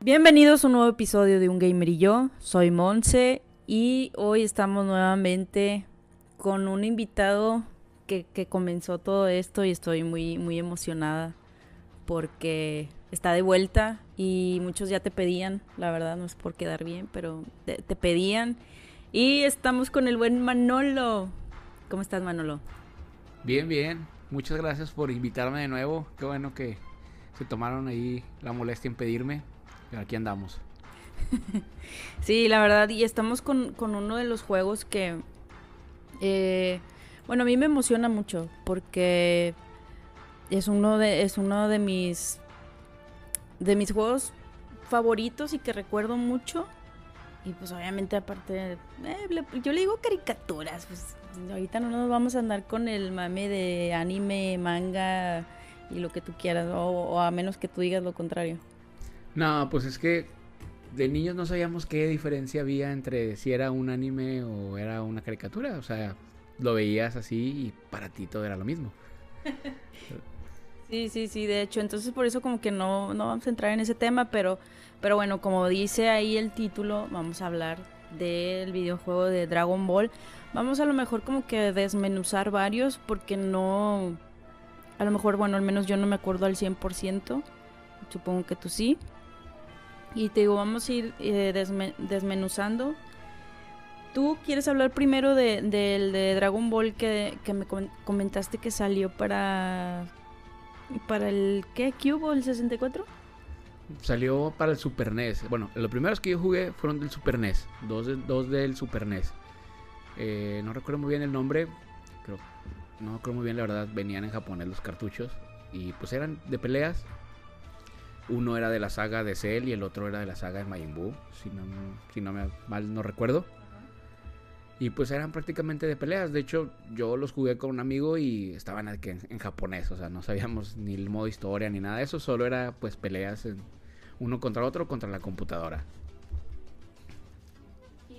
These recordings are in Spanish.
Bienvenidos a un nuevo episodio de Un Gamer y yo. Soy Monse y hoy estamos nuevamente con un invitado que, que comenzó todo esto y estoy muy, muy emocionada porque está de vuelta y muchos ya te pedían, la verdad no es por quedar bien, pero te, te pedían. Y estamos con el buen Manolo. ¿Cómo estás Manolo? Bien, bien. Muchas gracias por invitarme de nuevo. Qué bueno que se tomaron ahí la molestia en pedirme. Pero aquí andamos. sí, la verdad, y estamos con, con uno de los juegos que, eh, bueno, a mí me emociona mucho porque es uno de, es uno de mis, de mis juegos favoritos y que recuerdo mucho. Y pues obviamente aparte, eh, yo le digo caricaturas, pues ahorita no nos vamos a andar con el mame de anime, manga y lo que tú quieras, o, o a menos que tú digas lo contrario. No, pues es que de niños no sabíamos qué diferencia había entre si era un anime o era una caricatura. O sea, lo veías así y para ti todo era lo mismo. Sí, sí, sí, de hecho, entonces por eso como que no, no vamos a entrar en ese tema, pero, pero bueno, como dice ahí el título, vamos a hablar del videojuego de Dragon Ball. Vamos a lo mejor como que desmenuzar varios porque no, a lo mejor, bueno, al menos yo no me acuerdo al 100%, supongo que tú sí. Y te digo, vamos a ir eh, desme- desmenuzando. ¿Tú quieres hablar primero de- del de Dragon Ball que, que me com- comentaste que salió para para el ¿qué? ¿Cube el 64? Salió para el Super NES. Bueno, los primeros que yo jugué fueron del Super NES. Dos, de- dos del Super NES. Eh, no recuerdo muy bien el nombre. Creo, no recuerdo muy bien, la verdad. Venían en japonés los cartuchos. Y pues eran de peleas. Uno era de la saga de Cell y el otro era de la saga de Majin Buu. Si no, si no me mal no recuerdo. Y pues eran prácticamente de peleas. De hecho, yo los jugué con un amigo y estaban aquí en, en japonés. O sea, no sabíamos ni el modo historia ni nada de eso. Solo era pues peleas en, uno contra otro contra la computadora.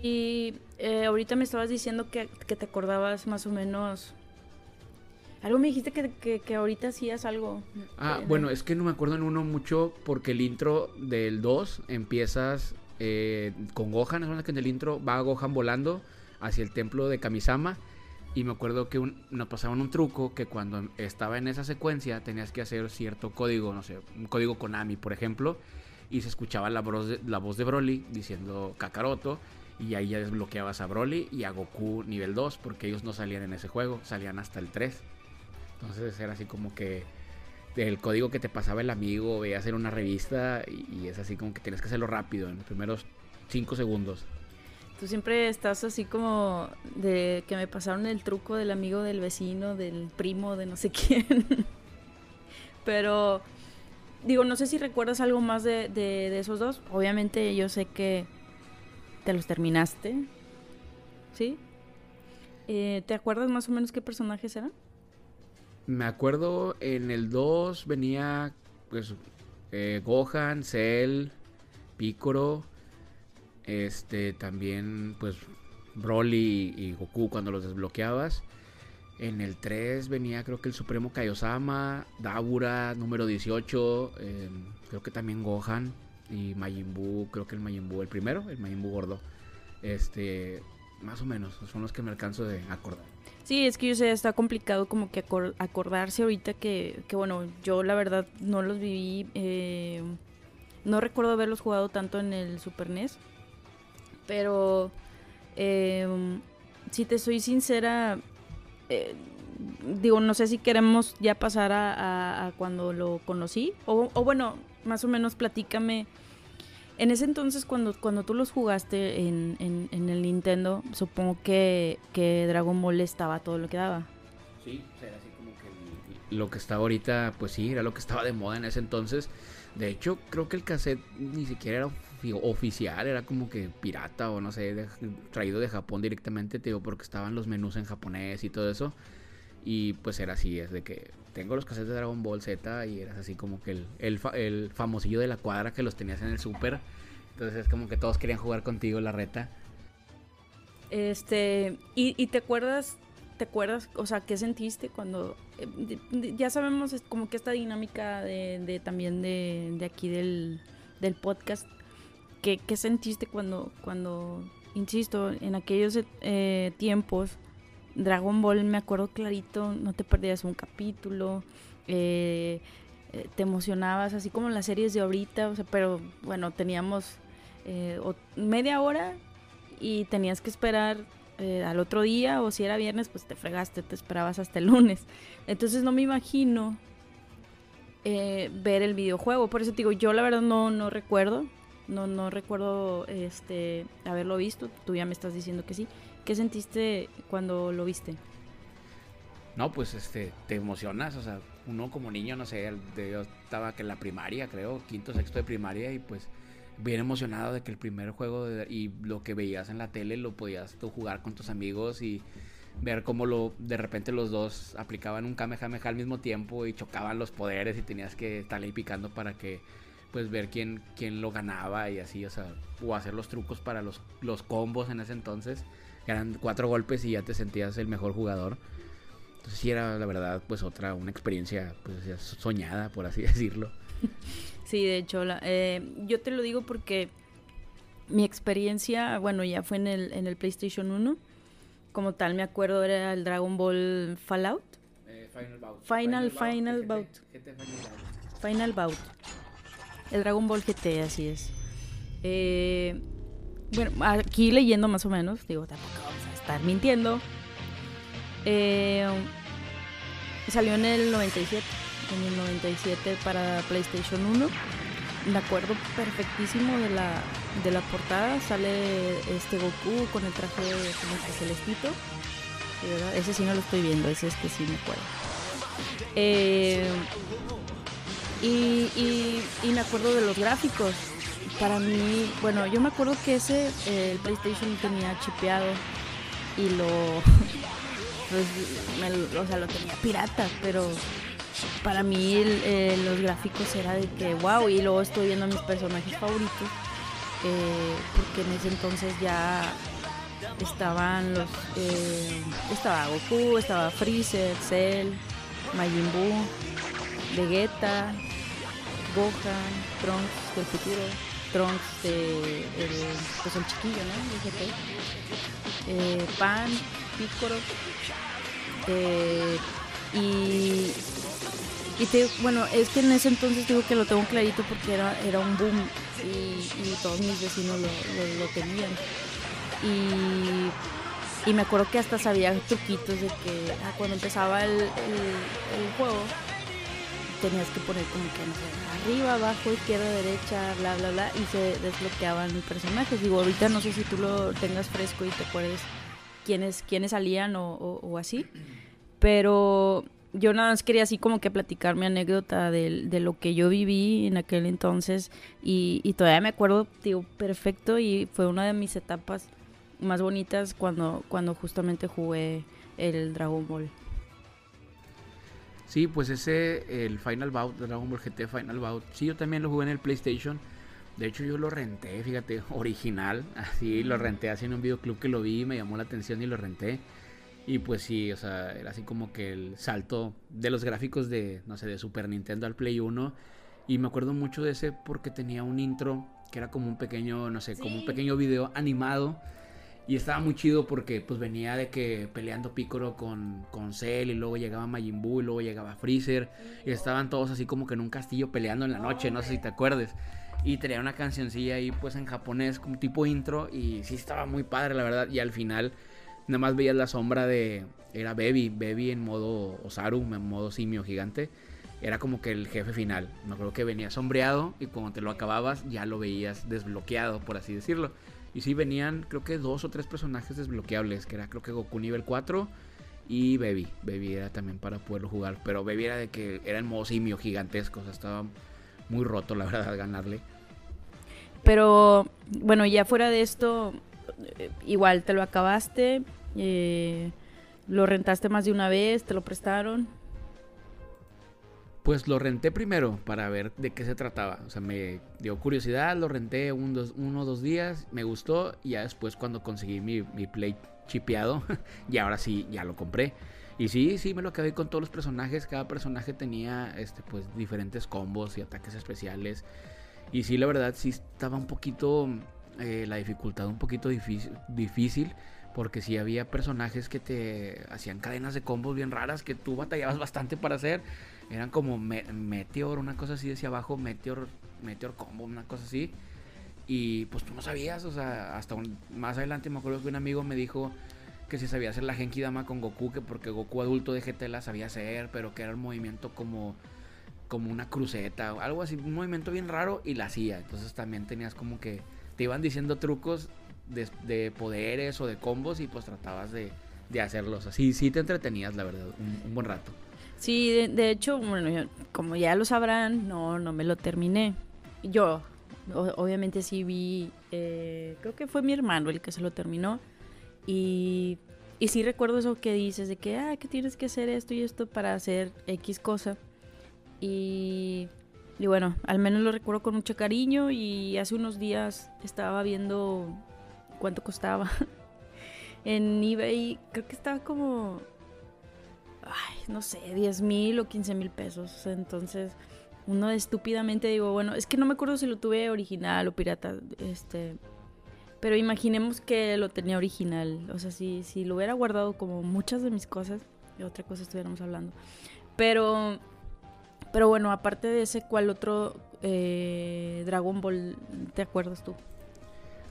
Y eh, ahorita me estabas diciendo que, que te acordabas más o menos. Algo me dijiste que, que, que ahorita hacías algo. Ah, Eh, bueno, es que no me acuerdo en uno mucho porque el intro del 2 empiezas eh, con Gohan, es que en el intro va Gohan volando hacia el templo de Kamisama y me acuerdo que nos pasaban un truco que cuando estaba en esa secuencia tenías que hacer cierto código, no sé, un código Konami, por ejemplo, y se escuchaba la voz de, la voz de Broly diciendo Kakaroto y ahí ya desbloqueabas a Broly y a Goku nivel 2 porque ellos no salían en ese juego, salían hasta el 3. Entonces era así como que el código que te pasaba el amigo, veías en una revista y, y es así como que tienes que hacerlo rápido en los primeros 5 segundos. Tú siempre estás así como de que me pasaron el truco del amigo del vecino, del primo, de no sé quién. Pero digo, no sé si recuerdas algo más de, de- esos dos. Obviamente yo sé que te los terminaste. ¿Sí? Eh, ¿Te acuerdas más o menos qué personajes eran? Me acuerdo en el 2 venía pues eh, Gohan, Cell, Piccolo, este también pues Broly y, Goku cuando los desbloqueabas. En el 3 venía creo que el Supremo Kaiosama, Dabura número 18, eh, creo que también Gohan y Majin Buu, creo que el Majin Buu el primero, el Majin Buu gordo. Este, más o menos, son los que me alcanzo de acordar. Sí, es que yo sé, está complicado como que acor- acordarse ahorita que, que, bueno, yo la verdad no los viví, eh, no recuerdo haberlos jugado tanto en el Super NES, pero eh, si te soy sincera, eh, digo, no sé si queremos ya pasar a, cuando lo conocí, o, bueno, más o menos platícame. En ese entonces, cuando, cuando tú los jugaste en, en- el Nintendo, supongo que, que Dragon Ball estaba todo lo que daba. Sí, era así como que lo que está ahorita, pues sí, era lo que estaba de moda en ese entonces. De hecho, creo que el cassette ni siquiera era ofi- oficial, era como que pirata o no sé, traído de Japón directamente, te porque estaban los menús en japonés y todo eso. Y pues era así, es de que tengo los cassettes de Dragon Ball Z y eras así como que el, el, el famosillo de la cuadra que los tenías en el súper. Entonces es como que todos querían jugar contigo la reta. Este, y, te acuerdas, te acuerdas, o sea, ¿qué sentiste cuando, eh, ya sabemos como que esta dinámica de, de también de, de, aquí del, del podcast, ¿qué, ¿qué, sentiste cuando, cuando, insisto, en aquellos eh, tiempos, Dragon Ball, me acuerdo clarito, no te perdías un capítulo, eh, eh te emocionabas, así como las series de ahorita, o sea, pero bueno, teníamos eh, media hora y tenías que esperar al otro día o si era viernes pues te fregaste, te esperabas hasta el lunes. Entonces no me imagino ver el videojuego, por eso te digo, yo la verdad no, no recuerdo, no, no recuerdo este, haberlo visto, tú ya me estás diciendo que sí. ¿Qué sentiste cuando lo viste? No, pues este, te emocionas, o sea, uno como niño, no sé, yo estaba que en la primaria, creo, quinto, sexto de primaria y pues bien emocionado de que el primer juego y lo que veías en la tele lo podías tú jugar con tus amigos y ver cómo lo de repente los dos aplicaban un Kamehameha al mismo tiempo y chocaban los poderes y tenías que estarle ahí picando para que pues ver quién, quién lo ganaba y así, o sea, o hacer los trucos para los, los combos en ese entonces, eran cuatro golpes y ya te sentías el mejor jugador. Entonces sí era la verdad pues otra, una experiencia pues soñada, por así decirlo. Sí, de hecho, la, eh, yo te lo digo porque mi experiencia, bueno, ya fue en el, en el PlayStation 1. Como tal, me acuerdo era el Dragon Ball Fallout. Eh, Final Bout. Final, Final, Final Bout. Final Bout. El Dragon Ball GT, así es. Eh, bueno, aquí leyendo más o menos, digo, tampoco vamos a estar mintiendo. Eh, salió en el 97 en el 97 para PlayStation 1. Me acuerdo perfectísimo de la, de la portada. Sale este Goku con el traje como que celestito. Ese sí no lo estoy viendo, ese es que sí me acuerdo. Eh, y, y, y, me acuerdo de los gráficos. Para mí, bueno, yo me acuerdo que ese, eh, el PlayStation tenía chipeado y lo, pues, me, o sea, lo tenía pirata, pero para mí eh, los gráficos era de que wow y luego estoy viendo mis personajes favoritos eh, porque en ese entonces ya estaban los estaba Goku estaba Freezer Cell Majin Buu Vegeta Gohan Trunks del futuro Trunks de el, pues el chiquillo no eh, Pan Piccolo y y te, bueno, es que en ese entonces digo que lo tengo clarito porque era, era un boom y, todos mis vecinos lo, lo, tenían. Y, y, me acuerdo que hasta sabía truquitos de que ah, cuando empezaba el, el, juego tenías que poner como que arriba, abajo, izquierda, derecha, bla, bla, bla, y se desbloqueaban personajes. Digo, ahorita no sé si tú lo tengas fresco y te acuerdes quiénes, quiénes salían o, así, pero yo nada más quería así como que platicar mi anécdota de, de lo que yo viví en aquel entonces y, y, todavía me acuerdo, digo, perfecto y fue una de mis etapas más bonitas cuando, cuando justamente jugué el Dragon Ball. Sí, pues ese, el Final Bout, Dragon Ball GT Final Bout, sí, yo también lo jugué en el PlayStation. De hecho, yo lo renté, fíjate, original, así, lo renté así en un videoclub que lo vi, me llamó la atención y lo renté. Y pues sí, o sea, era así como que el salto de los gráficos de, no sé, de Super Nintendo al Play 1. Y me acuerdo mucho de ese porque tenía un intro que era como un pequeño, no sé, como un pequeño video animado. Y estaba muy chido porque pues venía de que peleando Piccolo con, con Cell y luego llegaba Majin Buu y luego llegaba Freezer. Y estaban todos así como que en un castillo peleando en la noche, no sé si te acuerdes. Y tenía una cancioncilla ahí pues en japonés como tipo intro y sí estaba muy padre la verdad. Y al final Nada más veías la sombra de. Era Baby, Baby en modo Osaru, en modo simio gigante. Era como que el jefe final. Me acuerdo que venía sombreado y cuando te lo acababas ya lo veías desbloqueado, por así decirlo. Y sí venían, creo que dos o tres personajes desbloqueables, que era creo que Goku nivel 4 y Baby. Baby era también para poderlo jugar, pero Baby era de que era en modo simio gigantesco, o sea, estaba muy roto la verdad ganarle. Pero bueno, ya fuera de esto, eh, igual te lo acabaste, eh, ¿Lo rentaste más de una vez? ¿Te lo prestaron? Pues lo renté primero para ver de qué se trataba. O sea, me dio curiosidad, lo renté un, dos, uno o dos días, me gustó y ya después cuando conseguí mi, mi Play chipeado, y ahora sí, ya lo compré. Y sí, sí, me lo quedé con todos los personajes. Cada personaje tenía este, pues, diferentes combos y ataques especiales. Y sí, la verdad, sí estaba un poquito. Eh, la dificultad un poquito difícil, difícil. Porque sí había personajes que te hacían cadenas de combos bien raras que tú batallabas bastante para hacer. Eran como Meteor, una cosa así decía abajo, Meteor, Meteor Combo, una cosa así. Y pues tú no sabías, o sea, hasta más adelante me acuerdo que un amigo me dijo que si sabía hacer la Genki Dama con Goku, que porque Goku adulto de GT la sabía hacer, pero que era un movimiento como, como una cruceta o algo así, un movimiento bien raro y la hacía. Entonces también tenías como que te iban diciendo trucos de, poderes o de combos y pues tratabas de, de hacerlos. Así sí te entretenías, la verdad, un, buen rato. Sí, de, hecho, bueno, como ya lo sabrán, no, no me lo terminé. Yo, obviamente sí vi, eh, creo que fue mi hermano el que se lo terminó. Y, y sí recuerdo eso que dices, de que, ah, que tienes que hacer esto y esto para hacer X cosa. Y, y bueno, al menos lo recuerdo con mucho cariño y hace unos días estaba viendo cuánto costaba. en eBay creo que estaba como, ay, no sé, 10 mil o 15 mil pesos. Entonces, uno estúpidamente digo, bueno, es que no me acuerdo si lo tuve original o pirata. Este, pero imaginemos que lo tenía original. O sea, si, si lo hubiera guardado como muchas de mis cosas, de otra cosa estuviéramos hablando. Pero, pero bueno, aparte de ese, ¿cuál otro eh, Dragon Ball te acuerdas tú?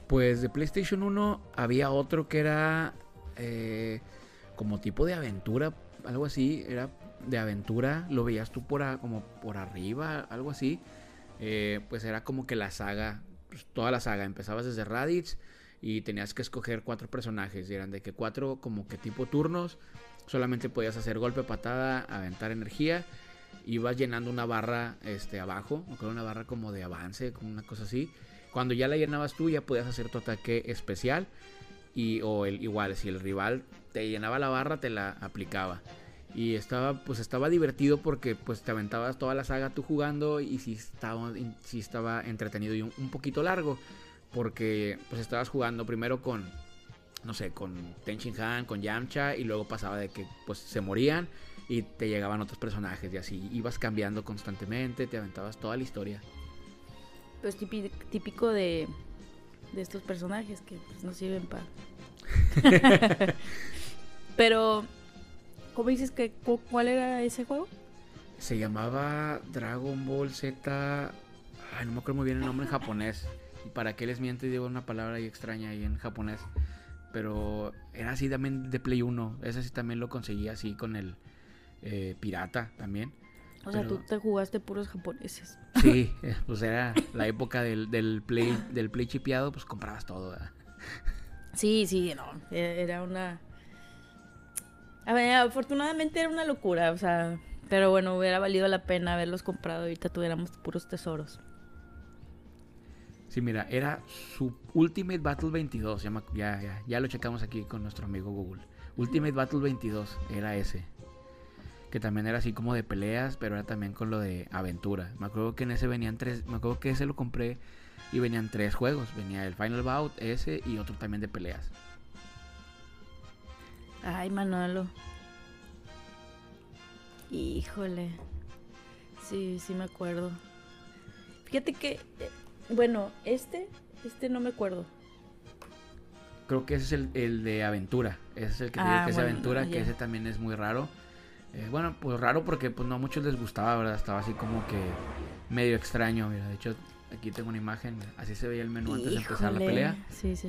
Pues de PlayStation 1 había otro que era eh, como tipo de aventura, algo así. Era de aventura, lo veías tú por como por arriba, algo así. Eh, pues era como que la saga pues, toda la saga. Empezabas desde Raditz y tenías que escoger cuatro personajes. Y eran de que cuatro como que tipo turnos. Solamente podías hacer golpe, patada, aventar energía. Ibas llenando una barra este, abajo, una barra como de avance, como una cosa así. Cuando ya la llenabas tú, ya podías hacer tu ataque especial. Y, o el, igual, si el rival te llenaba la barra, te la aplicaba. Y estaba, pues estaba divertido porque pues te aventabas toda la saga tú jugando y si estaba, estaba entretenido y un, poquito largo. Porque pues estabas jugando primero con, no sé, con Tenshin Han, con Yamcha y luego pasaba de que pues se morían y te llegaban otros personajes y así ibas cambiando constantemente, te aventabas toda la historia. Pues típico de, de estos personajes que pues, no sirven para... Pero ¿Cómo dices que cuál era ese juego? Se llamaba Dragon Ball Z. Ay, no me acuerdo muy bien el nombre en japonés. ¿Y para qué les miento y digo una palabra ahí extraña ahí en japonés? Pero era así también de Play 1. Ese sí también lo conseguí así con el eh, pirata también. O sea, tú te jugaste puros japoneses. Sí, eh, pues era la época del, del Play del Play chipeado, pues comprabas todo. Sí, sí, no. E-, era una a ver, afortunadamente era una locura, o sea, pero bueno, hubiera valido la pena haberlos comprado. Ahorita tuviéramos puros tesoros. Sí, mira, era su Ultimate Battle 22. Ya, ya, ya, lo checamos aquí con nuestro amigo Google. Ultimate Battle 22 era ese. Que también era así como de peleas, pero era también con lo de aventura. Me acuerdo que en ese venían tres. Me acuerdo que ese lo compré y venían tres juegos. Venía el Final Bout, ese y otro también de peleas. Ay, Manolo. Híjole. Sí, sí me acuerdo. Fíjate que, eh, bueno, este, este no me acuerdo. Creo que ese es el, de aventura. Ese es el que, ah, que es aventura, que ese también es muy raro. Eh, bueno, pues raro porque pues no a muchos les gustaba, ¿verdad? Estaba así como que medio extraño. Mira, de hecho, Aquí tengo una imagen, así se veía el menú antes de empezar la pelea.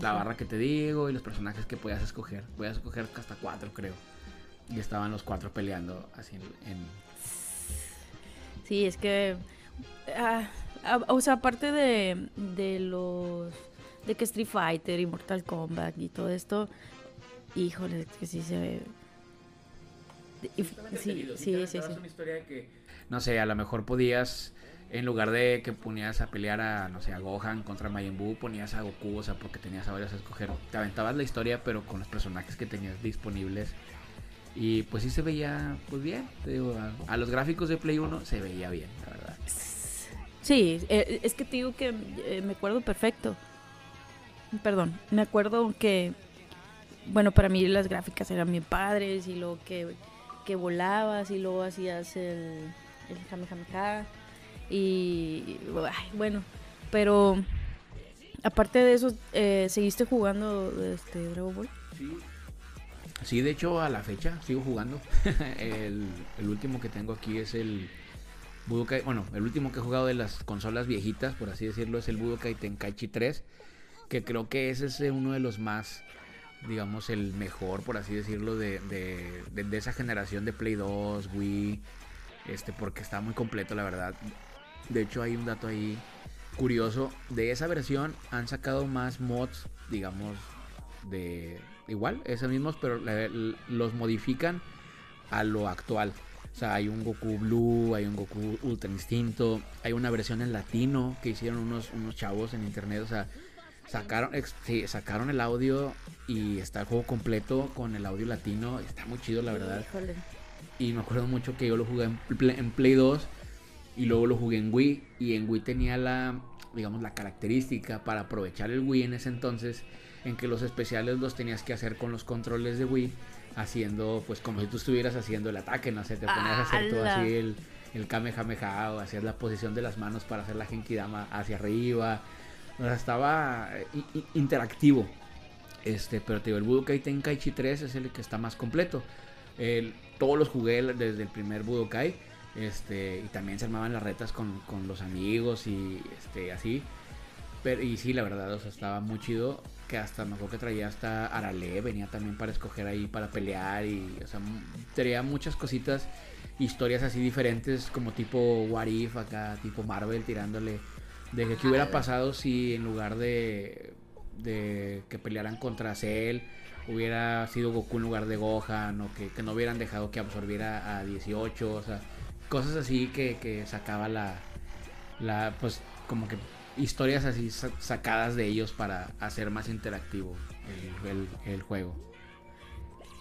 la barra que te digo y los personajes que podías escoger. Podías escoger hasta cuatro, creo. Y estaban los cuatro peleando así en... Sí, es que... Ah, ah, o sea, aparte de, de los... De que Street Fighter y Mortal Kombat y todo esto... Híjole, que sí se ve... Sí, sí, sí, sí, Una historia que, no sé, a lo mejor podías en lugar de que ponías a pelear a, no sé, a Gohan contra Majin Buu, ponías a Goku, o sea, porque tenías a varios a escoger. Te aventabas la historia, pero con los personajes que tenías disponibles Y pues sí se veía pues bien, te digo, a, los gráficos de Play 1 se veía bien, la verdad. Sí, eh, es que te digo que eh, me acuerdo perfecto. Perdón, me acuerdo que, bueno, para mí las gráficas eran bien padres y luego que, que volabas y luego hacías el, el Kamehameha y, bueno, pero aparte de eso, eh, ¿seguiste jugando este Dragon Ball? Sí. Sí, de hecho a la fecha sigo jugando. el, último que tengo aquí es el Budokai, bueno, el último que he jugado de las consolas viejitas, por así decirlo, es el Budokai Tenkaichi 3, que creo que ese es uno de los más, digamos, el mejor, por así decirlo, de, de, de esa generación de Play 2, Wii, este, porque está muy completo, la verdad. De hecho, hay un dato ahí curioso. De esa versión han sacado más mods, digamos, de igual, esos mismos, pero los modifican a lo actual. O sea, hay un Goku Blue, hay un Goku Ultra Instinto, hay una versión en latino que hicieron unos, unos chavos en internet. O sea, sacaron, sacaron el audio y está el juego completo con el audio latino. Está muy chido, la verdad. Y me acuerdo mucho que yo lo jugué en Play 2 y luego lo jugué en Wii. Y en Wii tenía la, digamos, la característica para aprovechar el Wii en ese entonces. En que los especiales los tenías que hacer con los controles de Wii. Haciendo, pues como si tú estuvieras haciendo el ataque, no sé, te ponías a hacer todo así el, el Kamehameha o hacías la posición de las manos para hacer la Genkidama hacia arriba. O sea, estaba eh, interactivo. Este, pero te digo, el Budokai Tenkaichi 3 es el que está más completo. Todos los jugué desde el primer Budokai este, y también se armaban las retas con, los amigos y este, así. Pero, y sí, la verdad, o sea, estaba muy chido. Que hasta mejor que traía hasta Arale, venía también para escoger ahí para pelear. Y, o sea, traía muchas cositas, historias así diferentes, como tipo What If acá, tipo Marvel, tirándole. De que qué hubiera pasado si en lugar de, de que pelearan contra Cell hubiera sido Goku en lugar de Gohan o que, no hubieran dejado que absorbiera a 18, o sea, cosas así que, que sacaba la, la, pues como que historias así sacadas de ellos para hacer más interactivo el, juego.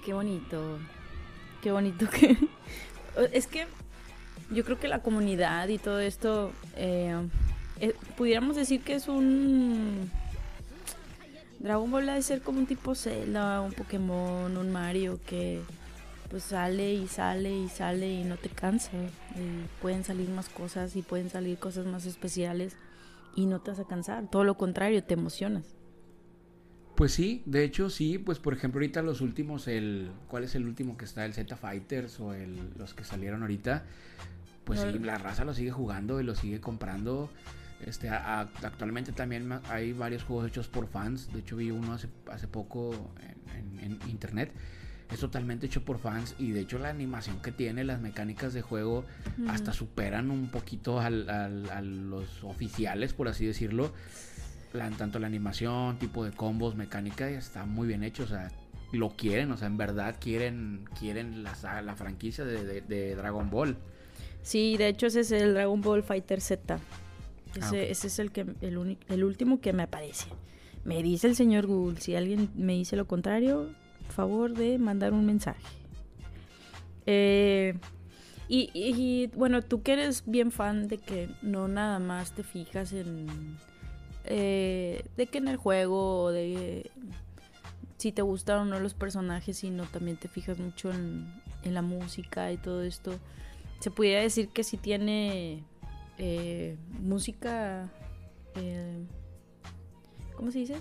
Qué bonito, qué bonito que... es que yo creo que la comunidad y todo esto, eh, eh, pudiéramos decir que es un... Dragon Ball ha de ser como un tipo Zelda, un Pokémon, un Mario que pues sale y sale y sale y no te cansa. Y pueden salir más cosas y pueden salir cosas más especiales y no te vas a cansar. Todo lo contrario, te emocionas. Pues sí, de hecho sí, pues por ejemplo ahorita los últimos, el ¿cuál es el último que está? El Z Fighters o el, los que salieron ahorita, pues sí, la raza lo sigue jugando y lo sigue comprando. Este, actualmente también hay varios juegos hechos por fans. De hecho vi uno hace, hace poco en internet es totalmente hecho por fans y de hecho la animación que tiene, las mecánicas de juego hasta superan un poquito a los oficiales, por así decirlo. tanto la animación, tipo de combos, mecánica, está muy bien hecho, o sea, lo quieren, o sea, en verdad quieren, quieren la, la franquicia de, Dragon Ball. Sí, de hecho ese es el Dragon Ball Fighter Z. Ah, ese, ese es el, que, el, el último que me aparece. Me dice el señor Google, si alguien me dice lo contrario, favor de mandar un mensaje. Eh, y, bueno, tú que eres bien fan de que no nada más te fijas en... Eh, de que en el juego de si te gustan o no los personajes, sino también te fijas mucho en, la música y todo esto. Se pudiera decir que si tiene eh, música... ¿Cómo se dice?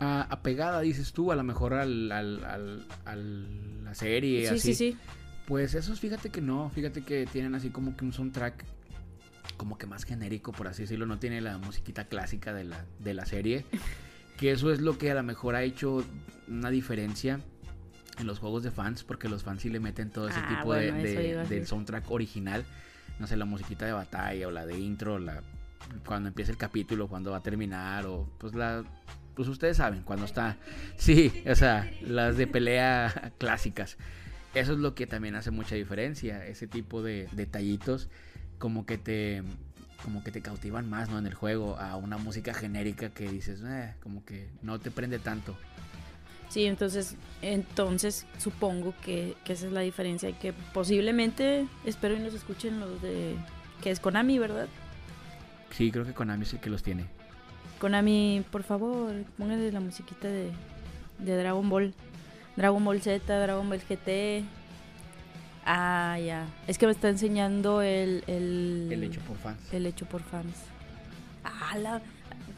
apegada, dices tú, a lo mejor al, al, la serie. Sí, así. sí, sí. Pues esos, fíjate que no, fíjate que tienen así como que un soundtrack como que más genérico, por así decirlo, no tiene la musiquita clásica de la, de la serie. que eso es lo que a lo mejor ha hecho una diferencia en los juegos de fans, porque los fans sí le meten todo ese ah, tipo de, del soundtrack original. No sé, la musiquita de batalla o la de intro, la cuando empieza el capítulo, cuando va a terminar, o pues la pues ustedes saben, cuando está, sí, o sea, las de pelea clásicas. Eso es lo que también hace mucha diferencia, ese tipo de detallitos como que te como que te cautivan más, ¿no? En el juego a una música genérica que dices, eh, como que no te prende tanto. Sí, entonces, entonces supongo que, que esa es la diferencia y que posiblemente, espero y nos escuchen los de, que es Konami, ¿verdad? Sí, creo que Konami sí que los tiene. Konami, por favor, póngale la musiquita de, de Dragon Ball. Dragon Ball Z, Dragon Ball GT. Ah, ya. Es que me está enseñando el... El, El hecho por fans. el hecho por fans. Ah, la...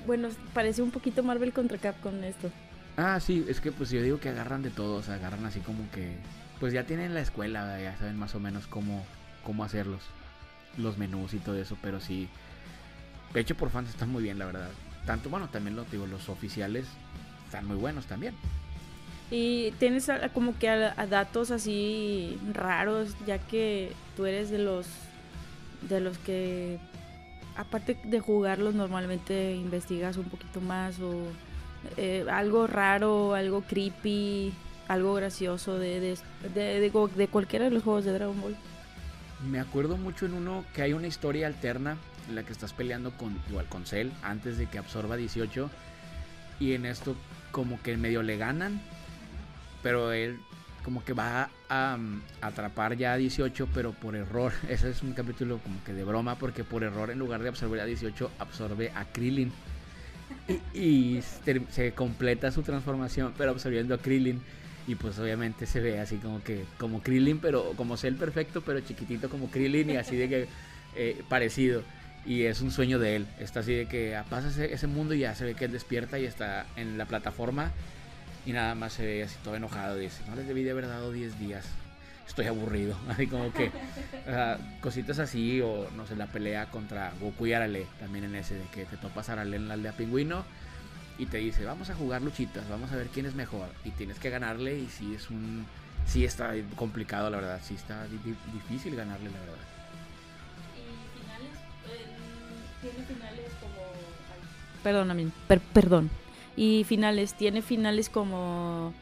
Bueno, parece un poquito Marvel contra Capcom esto. Ah, sí, es que pues yo digo que agarran de todo, o sea, agarran así como que... Pues ya tienen la escuela, ya saben más o menos cómo, cómo hacerlos. Los menús y todo eso, pero sí... Hecho por fans están muy bien, la verdad. Tanto, bueno, también lo digo, los oficiales están muy buenos también. Y tienes como que a datos así raros, ya que tú eres de los de los que aparte de jugarlos normalmente investigas un poquito más o eh, algo raro, algo creepy, algo gracioso de de, de, de cualquiera de los juegos de Dragon Ball. Me acuerdo mucho en uno que hay una historia alterna en la que estás peleando con igual con Cell antes de que absorba 18 y en esto como que medio le ganan, pero él como que va a atrapar ya a 18 pero por error. Ese es un capítulo como que de broma porque por error en lugar de absorber a 18 absorbe a Krillin. Y, se, completa su transformación pero absorbiendo a Krillin. Y pues obviamente se ve así como que como Krillin, pero como Cell perfecto, pero chiquitito como Krillin y así de que eh, parecido. Y es un sueño de él. Está así de que pasa ese, ese mundo y ya se ve que él despierta y está en la plataforma. Y nada más se ve así todo enojado. Dice, no les debí de haber dado 10 días. Estoy aburrido. Así como que cositas así. O no sé, la pelea contra Goku y Arale. También en ese de que te topas a Arale en la aldea pingüino. Y te dice, vamos a jugar luchitas. Vamos a ver quién es mejor. Y tienes que ganarle. Y sí es un... Sí está complicado, la verdad. Sí está di- di- difícil ganarle, la verdad. Y finales, tiene finales como... Perdón, a mí, per- perdón. Y finales, tiene finales como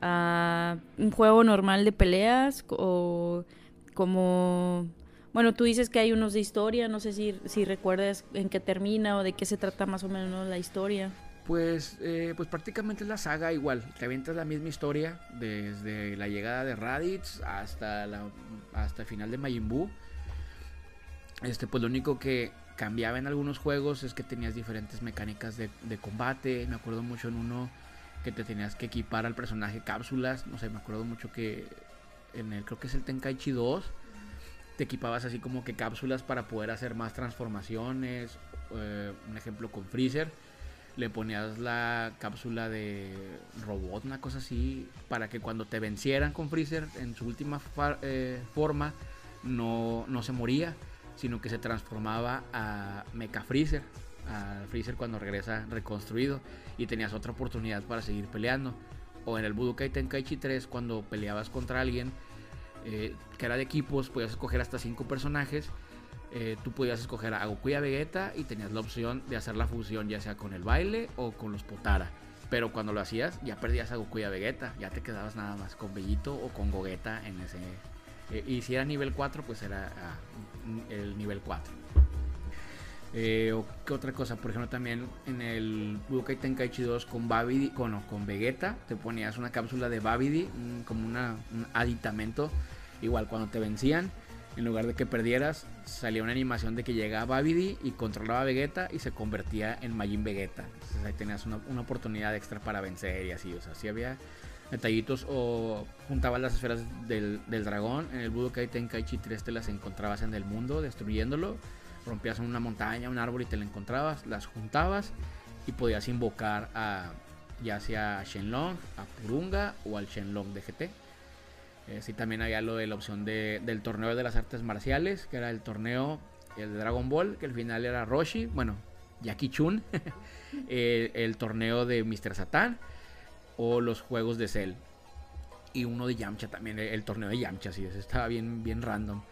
ah, un juego normal de peleas o como... Bueno, tú dices que hay unos de historia, no sé si, si recuerdas en qué termina o de qué se trata más o menos la historia. Pues, eh, pues prácticamente es la saga igual. Te avientas la misma historia desde la llegada de Raditz hasta, la, hasta el final de Majin. Este, pues lo único que cambiaba en algunos juegos es que tenías diferentes mecánicas de, de combate. Me acuerdo mucho en uno que te tenías que equipar al personaje cápsulas. No sé, me acuerdo mucho que en el, creo que es el Tenkaichi 2, te equipabas así como que cápsulas para poder hacer más transformaciones. Eh, un ejemplo con Freezer le ponías la cápsula de robot, una cosa así, para que cuando te vencieran con Freezer en su última eh, forma, no, no se moría, sino que se transformaba a Mecha Freezer, a Freezer cuando regresa reconstruido, y tenías otra oportunidad para seguir peleando. O en el Budokai Tenkaichi 3, cuando peleabas contra alguien eh, que era de equipos, podías escoger hasta 5 personajes eh, tú podías escoger a Goku y a Vegeta y tenías la opción de hacer la fusión ya sea con el baile o con los Potara. Pero cuando lo hacías ya perdías a Goku y a Vegeta, ya te quedabas nada más con Bellito o con Gogeta en ese... eh, y si era nivel 4 pues era ah, el nivel 4. Eh, o qué otra cosa, por ejemplo también en el Budokai Tenkaichi 2 con Babidi, con, no, con Vegeta, te ponías una cápsula de Babidi, como una, un aditamento, igual cuando te vencían, en lugar de que perdieras, salía una animación de que llegaba Babidi y controlaba a Vegeta y se convertía en Majin Vegeta. Entonces ahí tenías una, una oportunidad extra para vencer y así, o sea, sí había detallitos o juntabas las esferas del, del dragón, en el Budokai Tenkaichi 3 te las encontrabas en el mundo destruyéndolo, rompías una montaña, un árbol y te la encontrabas, las juntabas y podías invocar a ya sea Shenlong, a Purunga o al Shenlong de GT. Eh, sí, también había lo de la opción de- del torneo de las artes marciales, que era el torneo el de Dragon Ball, que al final era Roshi, bueno, Jackie Chun, el, torneo de Mr. Satan o los juegos de Cell. Y uno de Yamcha también, el, el torneo de Yamcha, sí, ese estaba bien, bien random.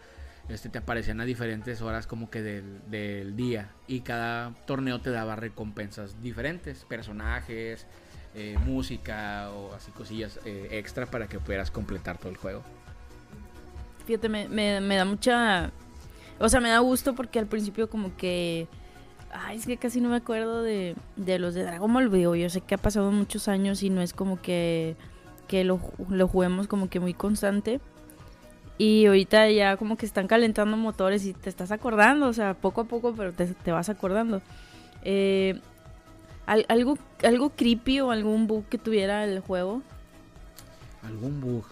Este te aparecían a diferentes horas como que del, día. Y cada torneo te daba recompensas diferentes, personajes, eh, música o así cosillas eh, extra para que pudieras completar todo el juego. Fíjate, me, me, me da mucha... O sea, me da gusto porque al principio como que Ay, es que casi no me acuerdo de, de los de Dragon Ball. Digo, yo sé que ha pasado muchos años y no es como que, que lo, lo juguemos como que muy constante. Y ahorita ya como que están calentando motores y te estás acordando, o sea, poco a poco, pero te, te vas acordando. Eh, algo, ¿Algo creepy o algún bug que tuviera el juego? ¿Algún bug?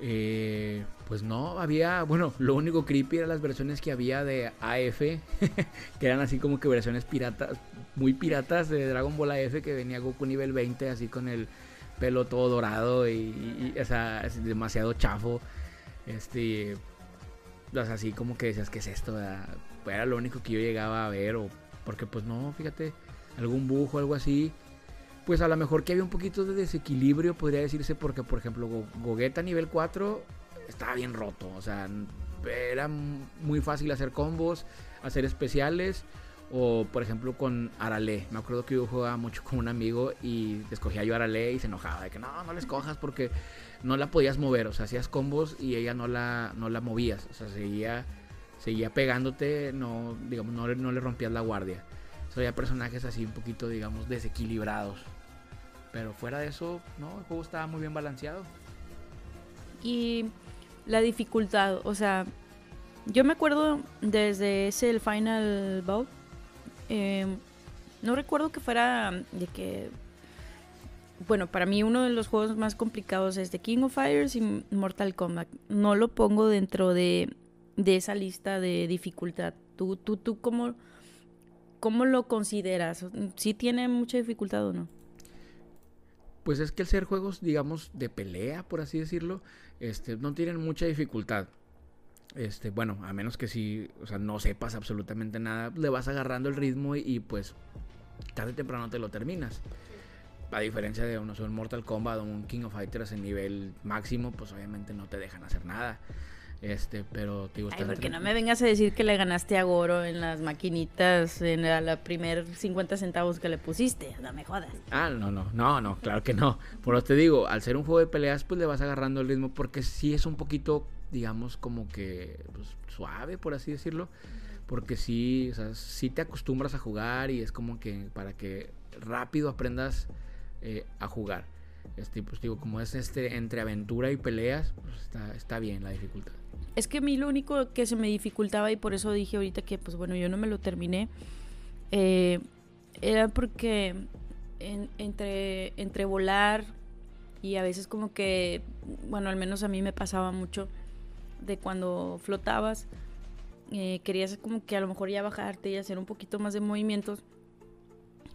Eh, pues no, había, bueno, lo único creepy eran las versiones que había de AF, que eran así como que versiones piratas, muy piratas de Dragon Ball AF, que venía Goku nivel 20, así con el pelo todo dorado y, o sea, demasiado chafo. Este, así como que decías, ¿qué es esto? Era lo único que yo llegaba a ver, o porque pues no, fíjate, algún bujo algo así. Pues a lo mejor que había un poquito de desequilibrio, podría decirse, porque por ejemplo, Gogeta nivel 4 estaba bien roto, o sea, era muy fácil hacer combos, hacer especiales. O por ejemplo con Arale. Me acuerdo que yo jugaba mucho con un amigo y escogía yo Arale y se enojaba de que no, no le escojas porque no la podías mover, o sea, hacías combos y ella no la, no la movías, o sea, seguía, seguía pegándote, no, digamos, no, no le rompías la guardia. So, había personajes así un poquito, digamos, desequilibrados. Pero fuera de eso, no, el juego estaba muy bien balanceado. Y la dificultad, o sea, yo me acuerdo desde ese el Final Bout, em, no recuerdo que fuera de que bueno, para mí uno de los juegos más complicados es The King of Fighters y Mortal Kombat. No lo pongo dentro de, esa lista de dificultad. ¿Tú, tú, tú cómo, cómo lo consideras? ¿Sí tiene mucha dificultad o no? Pues es que el ser juegos, digamos, de pelea, por así decirlo, este, no tienen mucha dificultad. Este, bueno, a menos que si, o sea, no sepas absolutamente nada, le vas agarrando el ritmo y, y pues tarde o temprano te lo terminas a diferencia de uno, un Mortal Kombat o un King of Fighters en nivel máximo, pues obviamente no te dejan hacer nada. Este, pero digo, Ay, porque no me vengas a decir que le ganaste a Goro en las maquinitas en la, primer 50 centavos que le pusiste, no me jodas. Ah, no, no, no, no, claro que no. Por lo te digo, al ser un juego de peleas, pues le vas agarrando el ritmo porque sí es un poquito, digamos, como que pues, suave, por así decirlo. Porque sí, o sea, sí te acostumbras a jugar y es como que para que rápido aprendas eh, a jugar. Este, pues como es este entre aventura y peleas, pues está, bien la dificultad. Es que a mí lo único que se me dificultaba y por eso dije ahorita que pues bueno, yo no me lo terminé, eh, era porque entre, entre volar y a veces como que, bueno, al menos a mí me pasaba mucho de cuando flotabas, eh, querías como que a lo mejor ya bajarte y hacer un poquito más de movimientos,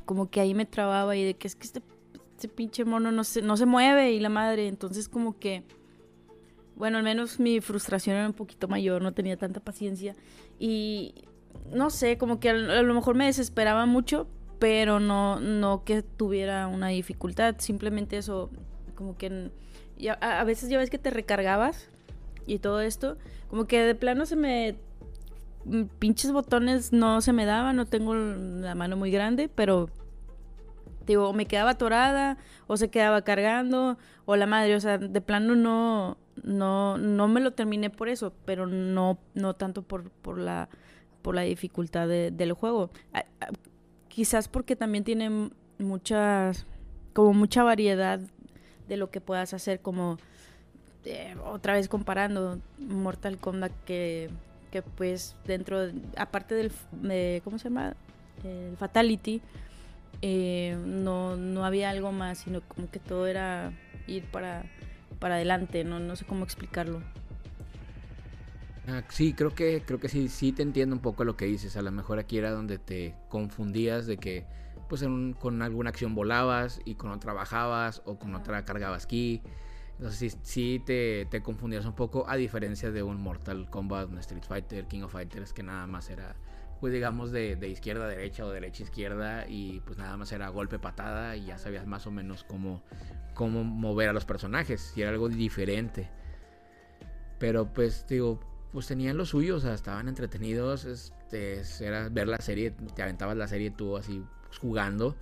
como que ahí me trababa y de que es que este este pinche mono no se, no se mueve y la madre. Entonces como que, bueno, al menos mi frustración era un poquito mayor, no tenía tanta paciencia. Y no sé, como que a, lo mejor me desesperaba mucho, pero no, no que tuviera una dificultad. Simplemente eso, como que a, a veces ya ves que te recargabas y todo esto, como que de plano se me mm, pinches botones no se me daban, no tengo la mano muy grande, pero Digo, me quedaba atorada o se quedaba cargando o la madre, o sea, de plano no, no, no me lo terminé por eso, pero no, no tanto por, por, la, por la dificultad del juego. Quizás porque también tiene muchas, como mucha variedad de lo que puedas hacer, como eh, otra vez comparando Mortal Kombat que, que pues dentro, aparte del, de, ¿cómo se llama? El Fatality, eh, no, no había algo más, sino como que todo era ir para, para adelante, no, no sé cómo explicarlo. Ah, sí, creo que, creo que sí, sí te entiendo un poco lo que dices. A lo mejor aquí era donde te confundías de que pues con alguna acción volabas y con otra bajabas o con otra cargabas aquí. Entonces sí, sí te, te, confundías un poco a diferencia de un Mortal Kombat, un Street Fighter, King of Fighters que nada más era pues digamos de, izquierda a derecha o derecha a izquierda y pues nada más era golpe patada y ya sabías más o menos cómo, cómo mover a los personajes y era algo diferente. Pero pues digo, pues tenían lo suyo, o sea, estaban entretenidos, este, era ver la serie, te aventabas la serie tú así pues, jugando.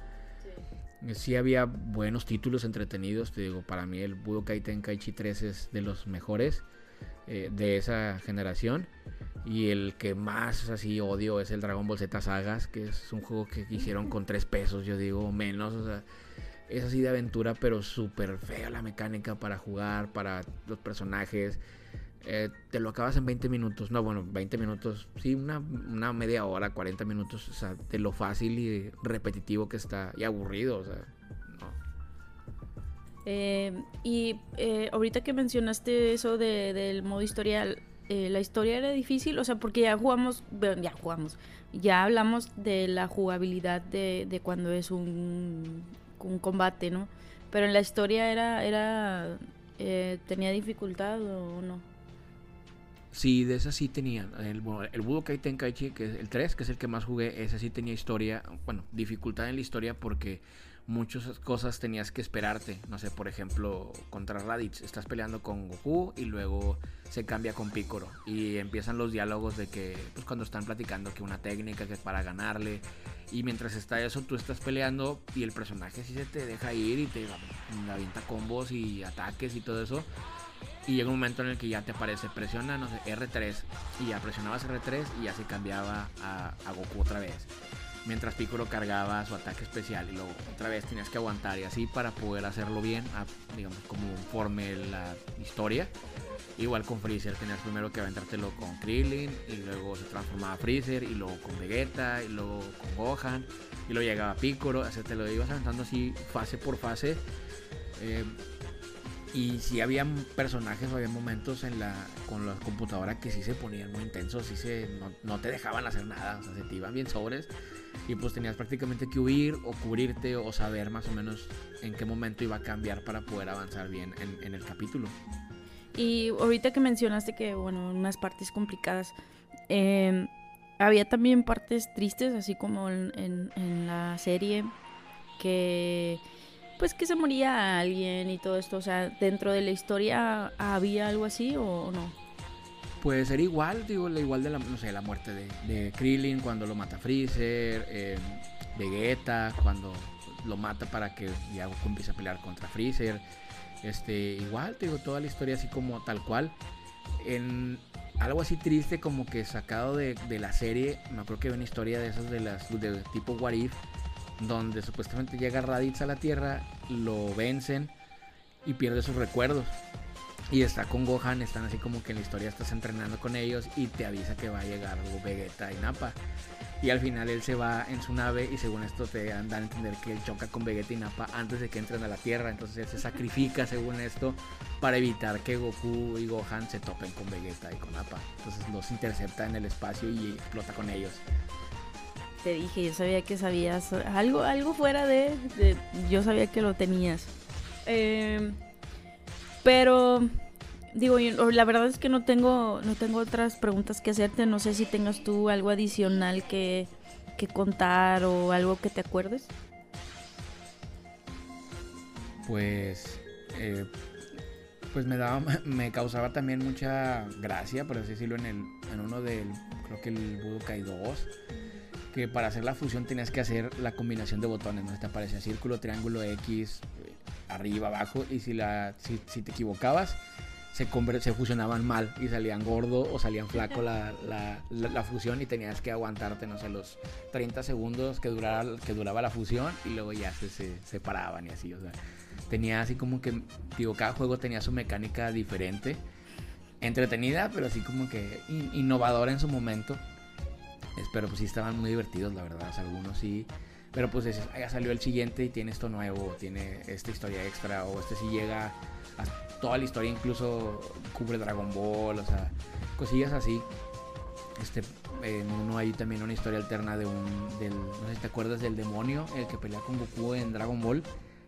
Sí. había buenos títulos entretenidos, te digo, para mí el Budokai Tenkaichi 3 es de los mejores eh, de esa generación. Y el que más así odio es el Dragon Ball Z Sagas, que es un juego que hicieron con tres pesos, yo digo, menos. O sea, es así de aventura, pero súper fea la mecánica para jugar, para los personajes. Eh, te lo acabas en 20 minutos. No, bueno, 20 minutos. Sí, una, una, media hora, 40 minutos. O sea, de lo fácil y repetitivo que está. Y aburrido, o sea. Eh, y eh, ahorita que mencionaste eso de, del modo historial, la historia era difícil, o sea, porque ya jugamos, ya jugamos, ya hablamos de la jugabilidad de, de cuando es un, un combate, ¿no? Pero en la historia era, era, tenía dificultad o no. Sí, de esa sí tenía. El, el Budokai Tenkaichi, que es el 3, que es el que más jugué, ese sí tenía historia, bueno, dificultad en la historia porque muchas cosas tenías que esperarte. No sé, por ejemplo, contra Raditz, estás peleando con Goku y luego se cambia con Piccolo. Y empiezan los diálogos de que, pues cuando están platicando que una técnica que es para ganarle. Y mientras está eso, tú estás peleando y el personaje sí se te deja ir y te avienta combos y ataques y todo eso. Y llega un momento en el que ya te aparece, presiona, no sé, R3. Y ya presionabas R3 y ya se cambiaba a, Goku otra vez. Mientras Piccolo cargaba su ataque especial y luego otra vez tenías que aguantar y así para poder hacerlo bien, digamos, como forme la historia. Igual con Freezer tenías primero que aventártelo con Krillin y luego se transformaba Freezer y luego con Vegeta y luego con Gohan y luego llegaba Piccolo, sea, te lo ibas aventando así fase por fase. Eh, y sí había personajes o había momentos en la, con la computadora que sí se ponían muy intensos, sí se, no, te dejaban hacer nada, o sea, se te iban bien sobres y pues tenías prácticamente que huir o cubrirte o saber más o menos en qué momento iba a cambiar para poder avanzar bien en, el capítulo. Y ahorita que mencionaste que, bueno, unas partes complicadas, em, había también partes tristes, así como en, en la serie, que pues que se moría alguien y todo esto. O sea, dentro de la historia había algo así o no? Puede ser igual, digo, igual de la, no sé, la muerte de, Krillin cuando lo mata Freezer, eh, Vegeta cuando lo mata para que ya Goku empiece a pelear contra Freezer. Este, igual, digo, toda la historia así como tal cual. En algo así triste como que sacado de, la serie, me acuerdo que una historia de esas de las de tipo What If, donde supuestamente llega Raditz a la Tierra, lo vencen y pierde sus recuerdos. Y está con Gohan, están así como que en la historia estás entrenando con ellos y te avisa que va a llegar Vegeta y Nappa. Y al final él se va en su nave y según esto te dan a entender que él choca con Vegeta y Nappa antes de que entren a la Tierra. Entonces él se sacrifica según esto para evitar que Goku y Gohan se topen con Vegeta y con Nappa. Entonces los intercepta en el espacio y explota con ellos te dije, yo sabía que sabías algo, algo fuera de, yo sabía que lo tenías. Em, pero digo, la verdad es que no tengo, no tengo otras preguntas que hacerte. No sé si tengas tú algo adicional que, que contar o algo que te acuerdes. Pues, eh, pues me daba, me causaba también mucha gracia, por así decirlo, en el, en uno del, creo que el Budokai 2 que para hacer la fusión tenías que hacer la combinación de botones, ¿no? Te aparecía círculo, triángulo, X, eh, arriba, abajo, y si, la, si, te equivocabas, se, se fusionaban mal y salían gordo o salían flaco la, la, fusión y tenías que aguantarte, no sé, los 30 segundos que, durara, que duraba la fusión y luego ya se, se separaban y así, o sea, tenía así como que, digo, cada juego tenía su mecánica diferente, entretenida, pero así como que innovadora en su momento pero pues sí estaban muy divertidos, la verdad. algunos sí. Pero pues ya salió el siguiente y tiene esto nuevo, tiene esta historia extra, o este sí llega a toda la historia, incluso cubre Dragon Ball, o sea, cosillas así. Este, en uno hay también una historia alterna de un, del, no sé si te acuerdas del demonio, el que pelea con Goku en Dragon Ball,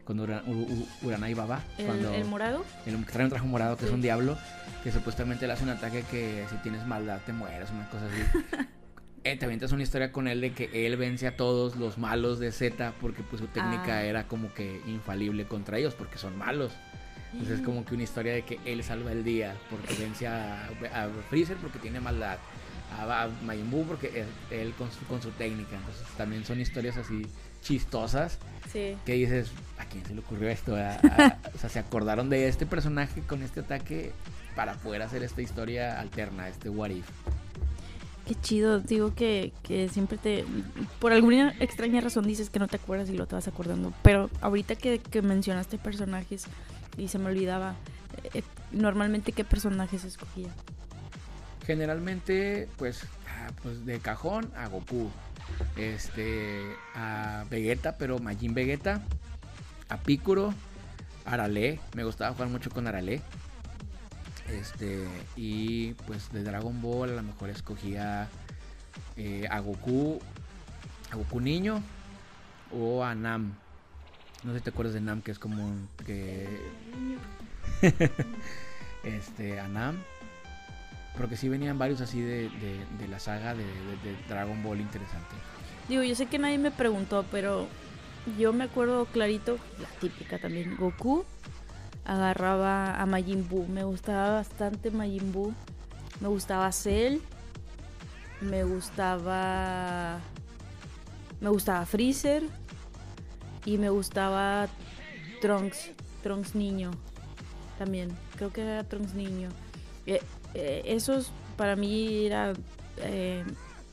con Urana y Baba. ¿El, cuando, ¿El, morado? El que trae un traje morado, que es un diablo, que supuestamente le hace un ataque que si tienes maldad te mueres, una cosa así. eh, te avientas una historia con él de que él vence a todos los malos de Z porque pues su técnica ah. era como que infalible contra ellos porque son malos. Entonces es como que una historia de que él salva el día porque vence a, Freezer porque tiene maldad, a, a Majin Buu porque él, con, su, con su técnica. Entonces también son historias así chistosas que dices, ¿a quién se le ocurrió esto? o sea, se acordaron de este personaje con este ataque para poder hacer esta historia alterna, este What If. Qué chido, digo que, que siempre te... Por alguna extraña razón dices que no te acuerdas y lo te vas acordando. Pero ahorita que, que mencionaste personajes y se me olvidaba, eh, normalmente qué personajes escogía. Generalmente, pues, ah, pues de cajón a Goku. Este, a Vegeta, pero Majin Vegeta. A Piccolo, Arale. Me gustaba jugar mucho con Arale. Este, y pues de Dragon Ball a lo mejor escogía eh, a Goku, a Goku niño o a Nam. No sé si te acuerdas de Nam, que es como que. este, a Nam. Porque sí venían varios así de, la saga de, de, Dragon Ball interesante. Digo, yo sé que nadie me preguntó, pero yo me acuerdo clarito, la típica también, Goku, agarraba a Majin Buu. Me gustaba bastante Majin Buu. Me gustaba Cell. Me gustaba. Me gustaba Freezer. Y me gustaba Trunks. Trunks niño. También. Creo que era Trunks niño. Eh, eh, esos para mí eran eh,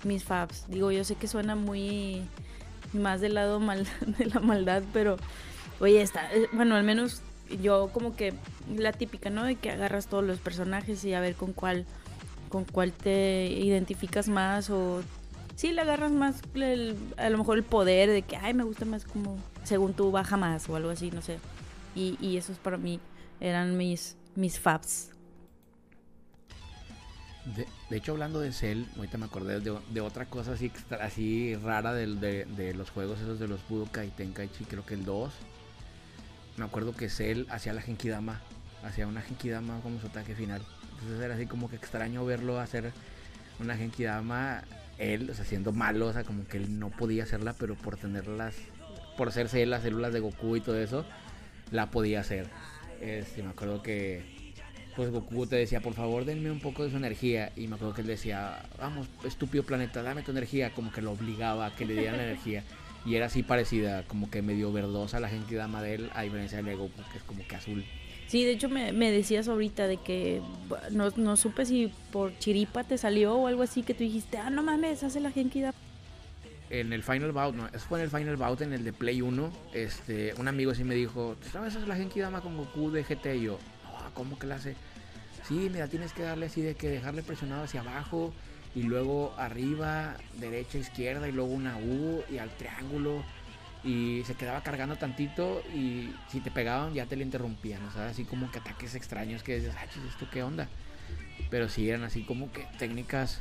mis faps. Digo, yo sé que suena muy más del lado mal, de la maldad, pero oye, está. Bueno, al menos yo como que la típica, ¿no? De que agarras todos los personajes y a ver con cuál con cuál te identificas más o sí le agarras más a lo mejor el poder de que ay me gusta más como según tú baja más o algo así, no sé. Y, y esos para mí eran mis mis faps. De, hecho, hablando de Cell, ahorita me acordé de, otra cosa así, así rara de, de, los juegos esos de los Budokai Tenkaichi, creo que el 2 me acuerdo que Cell hacía la Genkidama, hacía una Genkidama como su ataque final. Entonces era así como que extraño verlo hacer una Genkidama, él, o sea, siendo malo, o sea, como que él no podía hacerla, pero por tenerlas, por ser Cell, las células de Goku y todo eso, la podía hacer. Este, me acuerdo que pues Goku te decía, por favor, denme un poco de su energía. Y me acuerdo que él decía, vamos, estúpido planeta, dame tu energía. Como que lo obligaba a que le dieran la energía. Y era así parecida, como que medio verdosa la gente dama de él, a diferencia de Lego, porque es como que azul. Sí, de hecho me, decías ahorita de que no, no, supe si por chiripa te salió o algo así que tú dijiste, ah, no mames, hace la Genkidama. En el Final Bout, no, eso fue en el Final Bout, en el de Play 1, este, un amigo así me dijo, ¿sabes hacer la Genkidama con Goku de GT? Y yo, no, ¿cómo que la hace? Sí, mira, tienes que darle así de que dejarle presionado hacia abajo y luego arriba, derecha, izquierda y luego una U y al triángulo y se quedaba cargando tantito y si te pegaban ya te le interrumpían, o sea, así como que ataques extraños que dices, ay, ¿esto qué onda? Pero sí eran así como que técnicas,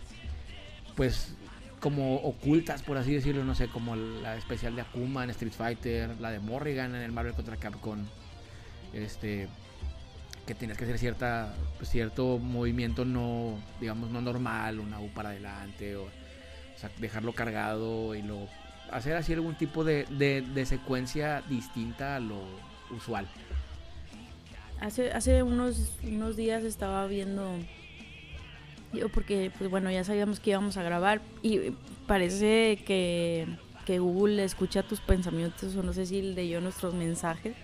pues, como ocultas, por así decirlo, no sé, como la especial de Akuma en Street Fighter, la de Morrigan en el Marvel contra Capcom, este, que tienes que hacer cierta, pues, cierto movimiento no, digamos, no normal, una U para adelante, o, dejarlo cargado y luego hacer así algún tipo de, de, secuencia distinta a lo usual. Hace, hace unos, unos días estaba viendo, yo porque, pues bueno, ya sabíamos que íbamos a grabar y parece que, que Google escucha tus pensamientos o no sé si leyó nuestros mensajes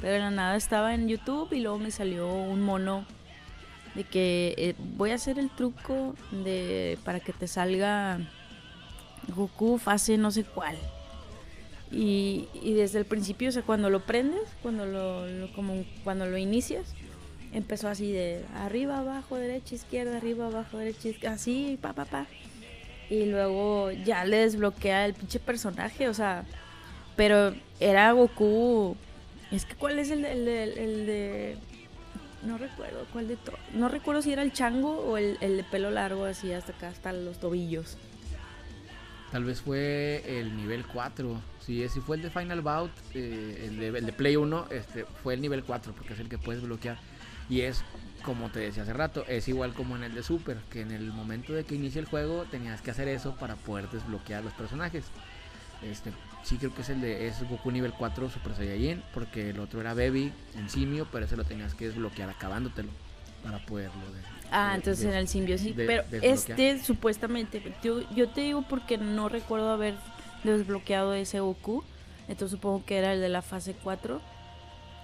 pero de la nada estaba en YouTube y luego me salió un mono de que eh, voy a hacer el truco de para que te salga Goku fase no sé cuál. Y, desde el principio, o sea, cuando lo prendes, cuando lo, como cuando lo inicias, empezó así de arriba, abajo, derecha, izquierda, arriba, abajo, derecha, así, pa, pa, pa. Y luego ya le desbloquea el pinche personaje, o sea, pero era Goku es que cuál es el, el, el, de... No recuerdo cuál de todo. No recuerdo si era el chango o el, de pelo largo así hasta acá, hasta los tobillos. Tal vez fue el nivel 4. Si, si fue el de Final Bout, eh, el, de, el, de, Play 1, este, fue el nivel 4, porque es el que puedes bloquear. Y es, como te decía hace rato, es igual como en el de Super, que en el momento de que inicia el juego tenías que hacer eso para poder desbloquear los personajes. Este, sí creo que es el de es Goku nivel 4 Super Saiyajin, porque el otro era Baby en simio, pero ese lo tenías que desbloquear acabándotelo para poderlo. ah, entonces en el simbio sí, pero este supuestamente, yo, yo te digo porque no recuerdo haber desbloqueado ese Goku, entonces supongo que era el de la fase 4.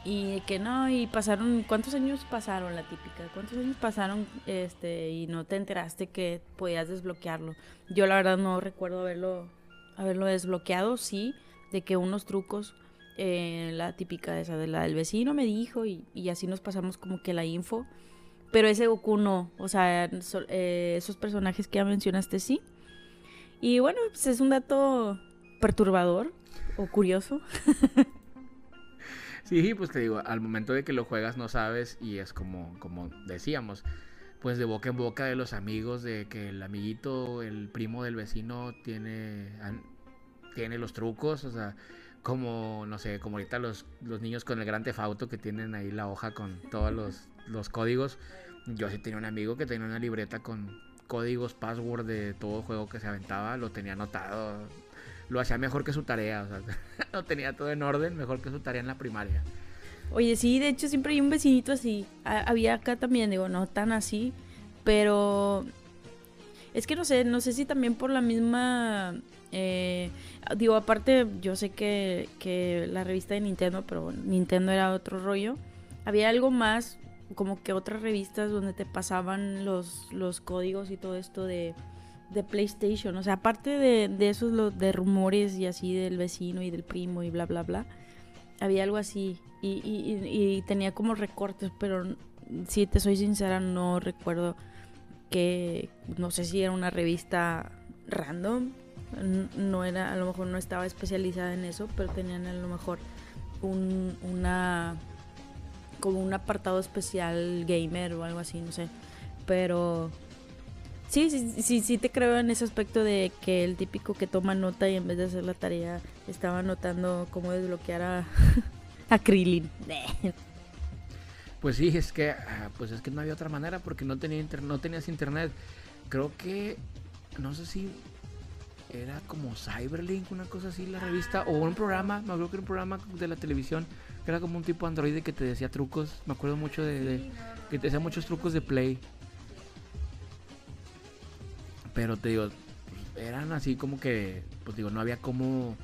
Y que no, y pasaron, ¿cuántos años pasaron la típica? ¿Cuántos años pasaron este y no te enteraste que podías desbloquearlo? Yo la verdad no recuerdo haberlo, haberlo desbloqueado, sí, de que unos trucos, eh, la típica esa de la del vecino me dijo y, así nos pasamos como que la info. Pero ese Goku no, o sea, eh, esos personajes que ya mencionaste sí. Y bueno, pues es un dato perturbador o curioso. Sí, pues te digo, al momento de que lo juegas no sabes y es como, como decíamos, pues de boca en boca de los amigos, de que el amiguito, el primo del vecino tiene, tiene los trucos, o sea, como, no sé, como ahorita los, los niños con el gran tefauto que tienen ahí la hoja con todos los, los códigos. Yo sí tenía un amigo que tenía una libreta con códigos, password de todo juego que se aventaba, lo tenía anotado lo hacía mejor que su tarea, o sea, lo tenía todo en orden, mejor que su tarea en la primaria. Oye, sí, de hecho siempre hay un vecinito así. había acá también, digo, no tan así, pero es que no sé, no sé si también por la misma... Eh, digo, aparte, yo sé que, que la revista de Nintendo, pero Nintendo era otro rollo. Había algo más, como que otras revistas donde te pasaban los, los códigos y todo esto de de PlayStation. O sea, aparte de, de esos de rumores y así del vecino y del primo y bla, bla, bla, había algo así. Y, y, tenía como recortes, pero si te soy sincera, no recuerdo que, no sé si era una revista random. No era, a lo mejor no estaba especializada en eso, pero tenían a lo mejor un, una, como un apartado especial gamer o algo así, no sé. Pero Sí, sí, sí, sí te creo en ese aspecto de que el típico que toma nota y en vez de hacer la tarea estaba anotando cómo desbloquear a, a Krillin. Pues sí, es que ah, pues es que no había otra manera porque no tenía no tenías internet. Creo que no sé si era como Cyberlink, una cosa así la revista o un programa, me acuerdo que era un programa de la televisión que era como un tipo Android que te decía trucos, me acuerdo mucho de que te decía muchos trucos de play. Pero te digo, eran así como que, pues digo, no había como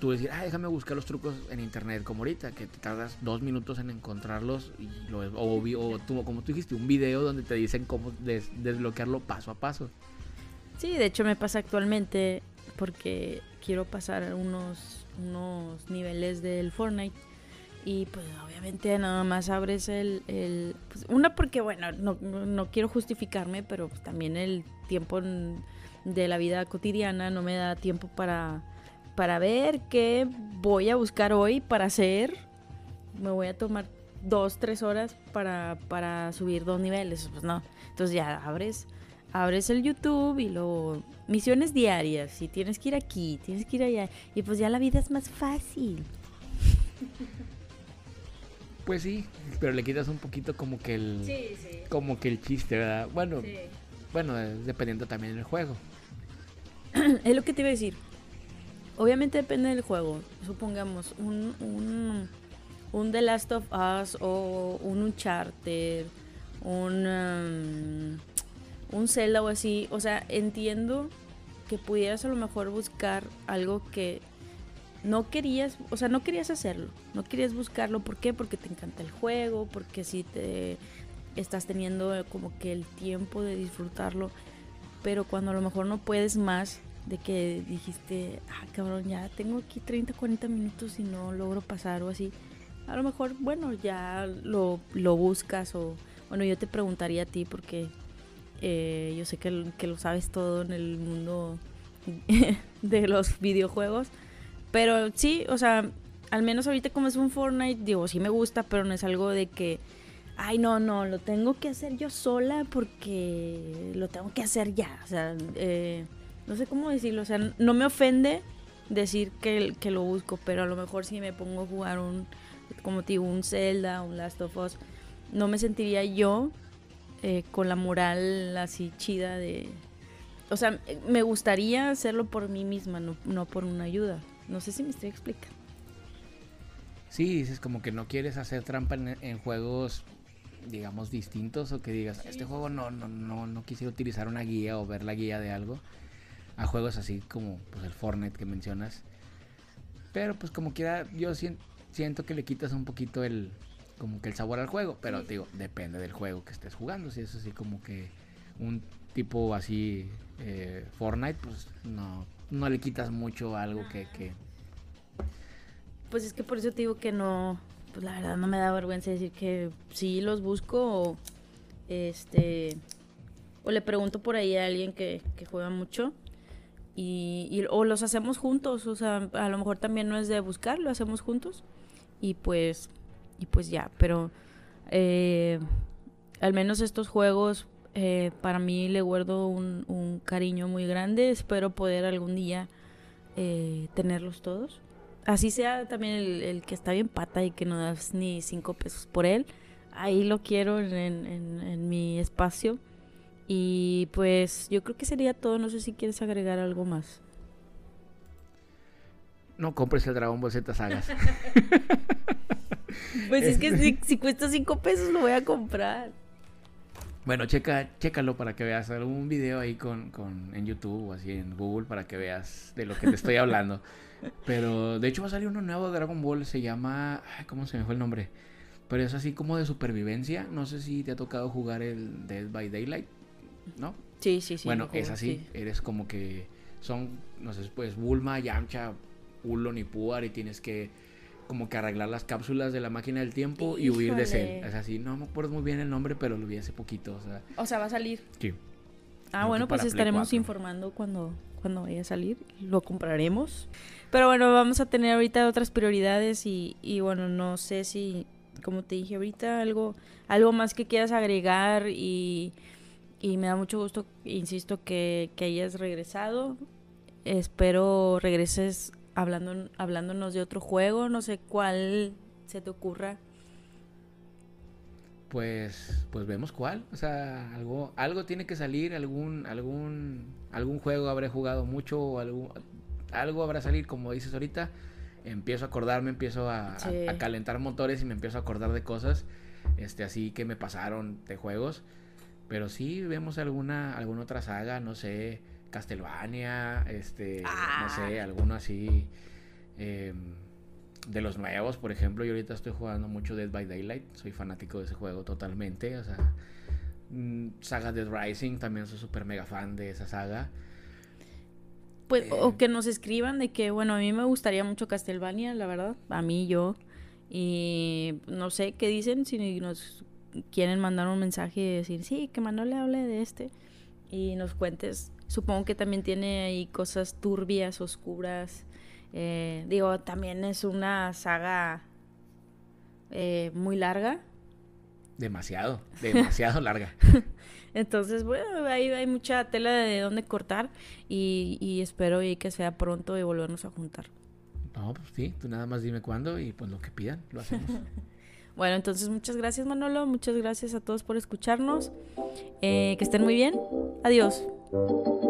tú decir, ah, déjame buscar los trucos en internet, como ahorita, que te tardas dos minutos en encontrarlos, y lo, o, como tú dijiste, un video donde te dicen cómo desbloquearlo paso a paso. Sí, de hecho me pasa actualmente porque quiero pasar unos, unos niveles del Fortnite y pues obviamente nada más abres el... el pues, una porque, bueno, no, no, quiero justificarme, pero pues, también el tiempo de la vida cotidiana no me da tiempo para, para ver qué voy a buscar hoy para hacer. Me voy a tomar dos, tres horas para, para subir dos niveles. Pues no. Entonces ya abres, abres el YouTube y luego misiones diarias. Y tienes que ir aquí, tienes que ir allá. Y pues ya la vida es más fácil. Pues sí, pero le quitas un poquito como que el como que el chiste, ¿verdad? Bueno, bueno, dependiendo también del juego. es lo que te iba a decir. Obviamente depende del juego. Supongamos un, un, un The Last of Us o un Uncharted, un, um, un Zelda o así. O sea, entiendo que pudieras a lo mejor buscar algo que no querías, o sea, no querías hacerlo, no querías buscarlo, ¿por qué? Porque te encanta el juego, porque si te estás teniendo como que el tiempo de disfrutarlo, pero cuando a lo mejor no puedes más de que dijiste, ah, cabrón, ya tengo aquí 30, 40 minutos y no logro pasar o así, a lo mejor, bueno, ya lo, lo buscas o, bueno, yo te preguntaría a ti porque eh, yo sé que, que lo sabes todo en el mundo de los videojuegos pero sí, o sea, al menos ahorita como es un Fortnite, digo, sí me gusta, pero no es algo de que, ay, no, no, lo tengo que hacer yo sola porque lo tengo que hacer ya. O sea, eh, no sé cómo decirlo, o sea, no me ofende decir que, lo busco, pero a lo mejor si me pongo a jugar un, como digo, un Zelda, un Last of Us, no me sentiría yo eh, con la moral así chida de... O sea, me gustaría hacerlo por mí misma, no, no por una ayuda. No sé si me estoy explicando. Sí, dices como que no quieres hacer trampa en, juegos, digamos, distintos o que digas, este juego no, no, no, no quisiera utilizar una guía o ver la guía de algo. A juegos así como pues, el Fortnite que mencionas. Pero pues como quiera, yo siento, siento que le quitas un poquito el, como que el sabor al juego, pero digo, depende del juego que estés jugando, si es así como que un tipo así eh, Fortnite, pues no, no le quitas mucho algo que, que... Pues es que por eso te digo que no, pues la verdad no me da vergüenza decir que sí los busco o este o le pregunto por ahí a alguien que, que juega mucho y, o los hacemos juntos, o sea, a lo mejor también no es de buscar, lo hacemos juntos y pues y pues ya, pero eh, al menos estos juegos eh, para mí le guardo un, un, cariño muy grande, espero poder algún día eh, tenerlos todos. Así sea también el, el, que está bien pata y que no das ni cinco pesos por él, ahí lo quiero en, en, en mi espacio y pues yo creo que sería todo. No sé si quieres agregar algo más. No compres el Dragon Ball Z Sagas. pues es que si, si, cuesta 5 pesos lo voy a comprar. Bueno, checa, chécalo para que veas algún video ahí con, con, en YouTube o así en Google para que veas de lo que te estoy hablando. Pero de hecho va a salir uno nuevo de Dragon Ball, se llama... ¿Cómo se me fue el nombre? Pero es así como de supervivencia. No sé si te ha tocado jugar el Dead by Daylight. ¿no? Sí, sí, sí. Bueno, es así, eres como que son, no sé, pues Bulma, Yamcha, Ulon y Puar y tienes que como que arreglar las cápsulas de la máquina del tiempo y huir de Cell. Es así, no me acuerdo muy bien el nombre, pero lo vi hace poquito, o sea. O sea, va a salir. Sí. Ah, bueno, pues estaremos informando cuando, cuando vaya a salir. Lo compraremos. Pero bueno, vamos a tener ahorita otras prioridades y, y bueno, no sé si, como te dije ahorita, algo, algo más que quieras agregar y y me da mucho gusto, insisto, que, que hayas regresado. Espero regreses hablando, hablándonos de otro juego, no sé cuál se te ocurra. Pues, pues vemos cuál, o sea, algo, algo tiene que salir, algún, algún, algún juego habré jugado mucho, o algún, algo habrá salir, como dices ahorita, empiezo a acordarme, empiezo a, a, a, calentar motores y me empiezo a acordar de cosas, este, así que me pasaron de juegos. Pero sí vemos alguna, alguna otra saga, no sé, Castlevania, este, no sé, ah. alguno así. Eh, de los nuevos, por ejemplo, yo ahorita estoy jugando mucho Dead by Daylight, soy fanático de ese juego totalmente, o sea, mm, saga Dead Rising, también soy súper mega fan de esa saga. Pues, eh, o que nos escriban de que, bueno, a mí me gustaría mucho Castlevania, la verdad, a mí yo, y no sé qué dicen, si nos quieren mandar un mensaje y decir, sí, que Manuel le hable de este y nos cuentes. Supongo que también tiene ahí cosas turbias, oscuras. Eh, digo, también es una saga eh, muy larga. Demasiado, demasiado larga. Entonces, bueno, ahí hay mucha tela de dónde cortar y, y espero y que sea pronto y volvernos a juntar. No, pues sí, tú nada más dime cuándo y pues lo que pidan, lo hacemos. Bueno, entonces muchas gracias Manolo, muchas gracias a todos por escucharnos. Eh, que estén muy bien. Adiós. Thank you.